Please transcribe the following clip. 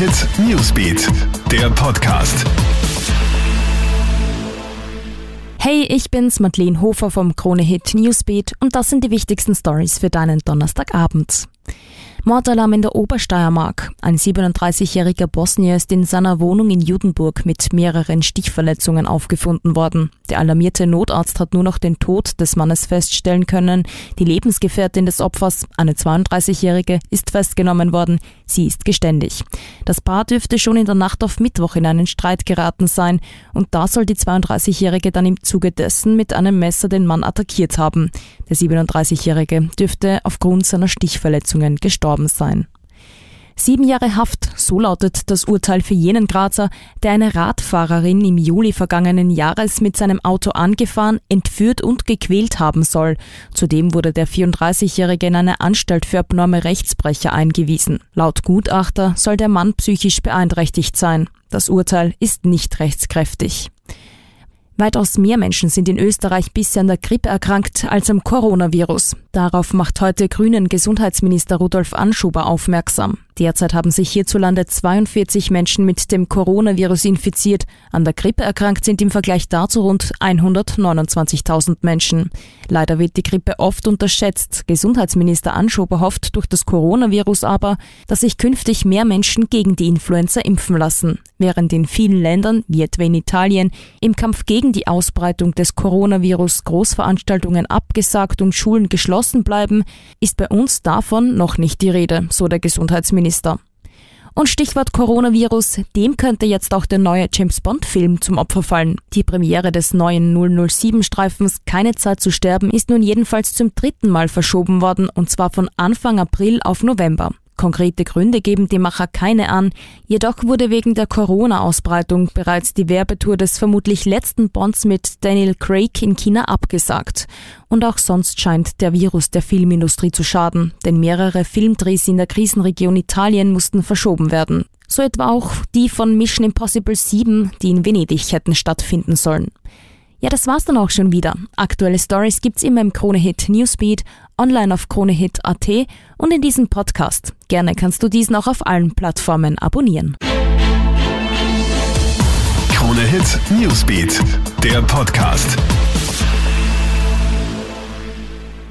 Hit Newsbeat, der Podcast. Hey, ich bin's, Madeleine Hofer vom Krone Hit Newsbeat und das sind die wichtigsten Stories für deinen Donnerstagabend. Mordalarm in der Obersteiermark. Ein 37-jähriger Bosnier ist in seiner Wohnung in Judenburg mit mehreren Stichverletzungen aufgefunden worden. Der alarmierte Notarzt hat nur noch den Tod des Mannes feststellen können. Die Lebensgefährtin des Opfers, eine 32-jährige, ist festgenommen worden. Sie ist geständig. Das Paar dürfte schon in der Nacht auf Mittwoch in einen Streit geraten sein und da soll die 32-jährige dann im Zuge dessen mit einem Messer den Mann attackiert haben. Der 37-jährige dürfte aufgrund seiner Stichverletzungen gestorben sein. Sieben Jahre Haft, so lautet das Urteil für jenen Grazer, der eine Radfahrerin im Juli vergangenen Jahres mit seinem Auto angefahren, entführt und gequält haben soll. Zudem wurde der 34-Jährige in eine Anstalt für abnorme Rechtsbrecher eingewiesen. Laut Gutachter soll der Mann psychisch beeinträchtigt sein. Das Urteil ist nicht rechtskräftig. Weitaus mehr Menschen sind in Österreich bisher an der Grippe erkrankt als am Coronavirus. Darauf macht heute Grünen Gesundheitsminister Rudolf Anschuber aufmerksam. Derzeit haben sich hierzulande 42 Menschen mit dem Coronavirus infiziert. An der Grippe erkrankt sind im Vergleich dazu rund 129.000 Menschen. Leider wird die Grippe oft unterschätzt. Gesundheitsminister Anschober hofft durch das Coronavirus aber, dass sich künftig mehr Menschen gegen die Influenza impfen lassen. Während in vielen Ländern, wie etwa in Italien, im Kampf gegen die Ausbreitung des Coronavirus Großveranstaltungen abgesagt und Schulen geschlossen bleiben, ist bei uns davon noch nicht die Rede, so der Gesundheitsminister. Minister. Und Stichwort Coronavirus, dem könnte jetzt auch der neue James Bond-Film zum Opfer fallen. Die Premiere des neuen 007-Streifens Keine Zeit zu sterben ist nun jedenfalls zum dritten Mal verschoben worden, und zwar von Anfang April auf November. Konkrete Gründe geben die Macher keine an, jedoch wurde wegen der Corona-Ausbreitung bereits die Werbetour des vermutlich letzten Bonds mit Daniel Craig in China abgesagt. Und auch sonst scheint der Virus der Filmindustrie zu schaden, denn mehrere Filmdrehs in der Krisenregion Italien mussten verschoben werden. So etwa auch die von Mission Impossible 7, die in Venedig hätten stattfinden sollen. Ja, das war's dann auch schon wieder. Aktuelle Stories gibt's immer im Kronehit Newsbeat, online auf kronehit.at und in diesem Podcast. Gerne kannst du diesen auch auf allen Plattformen abonnieren. Kronehit Newsbeat, der Podcast.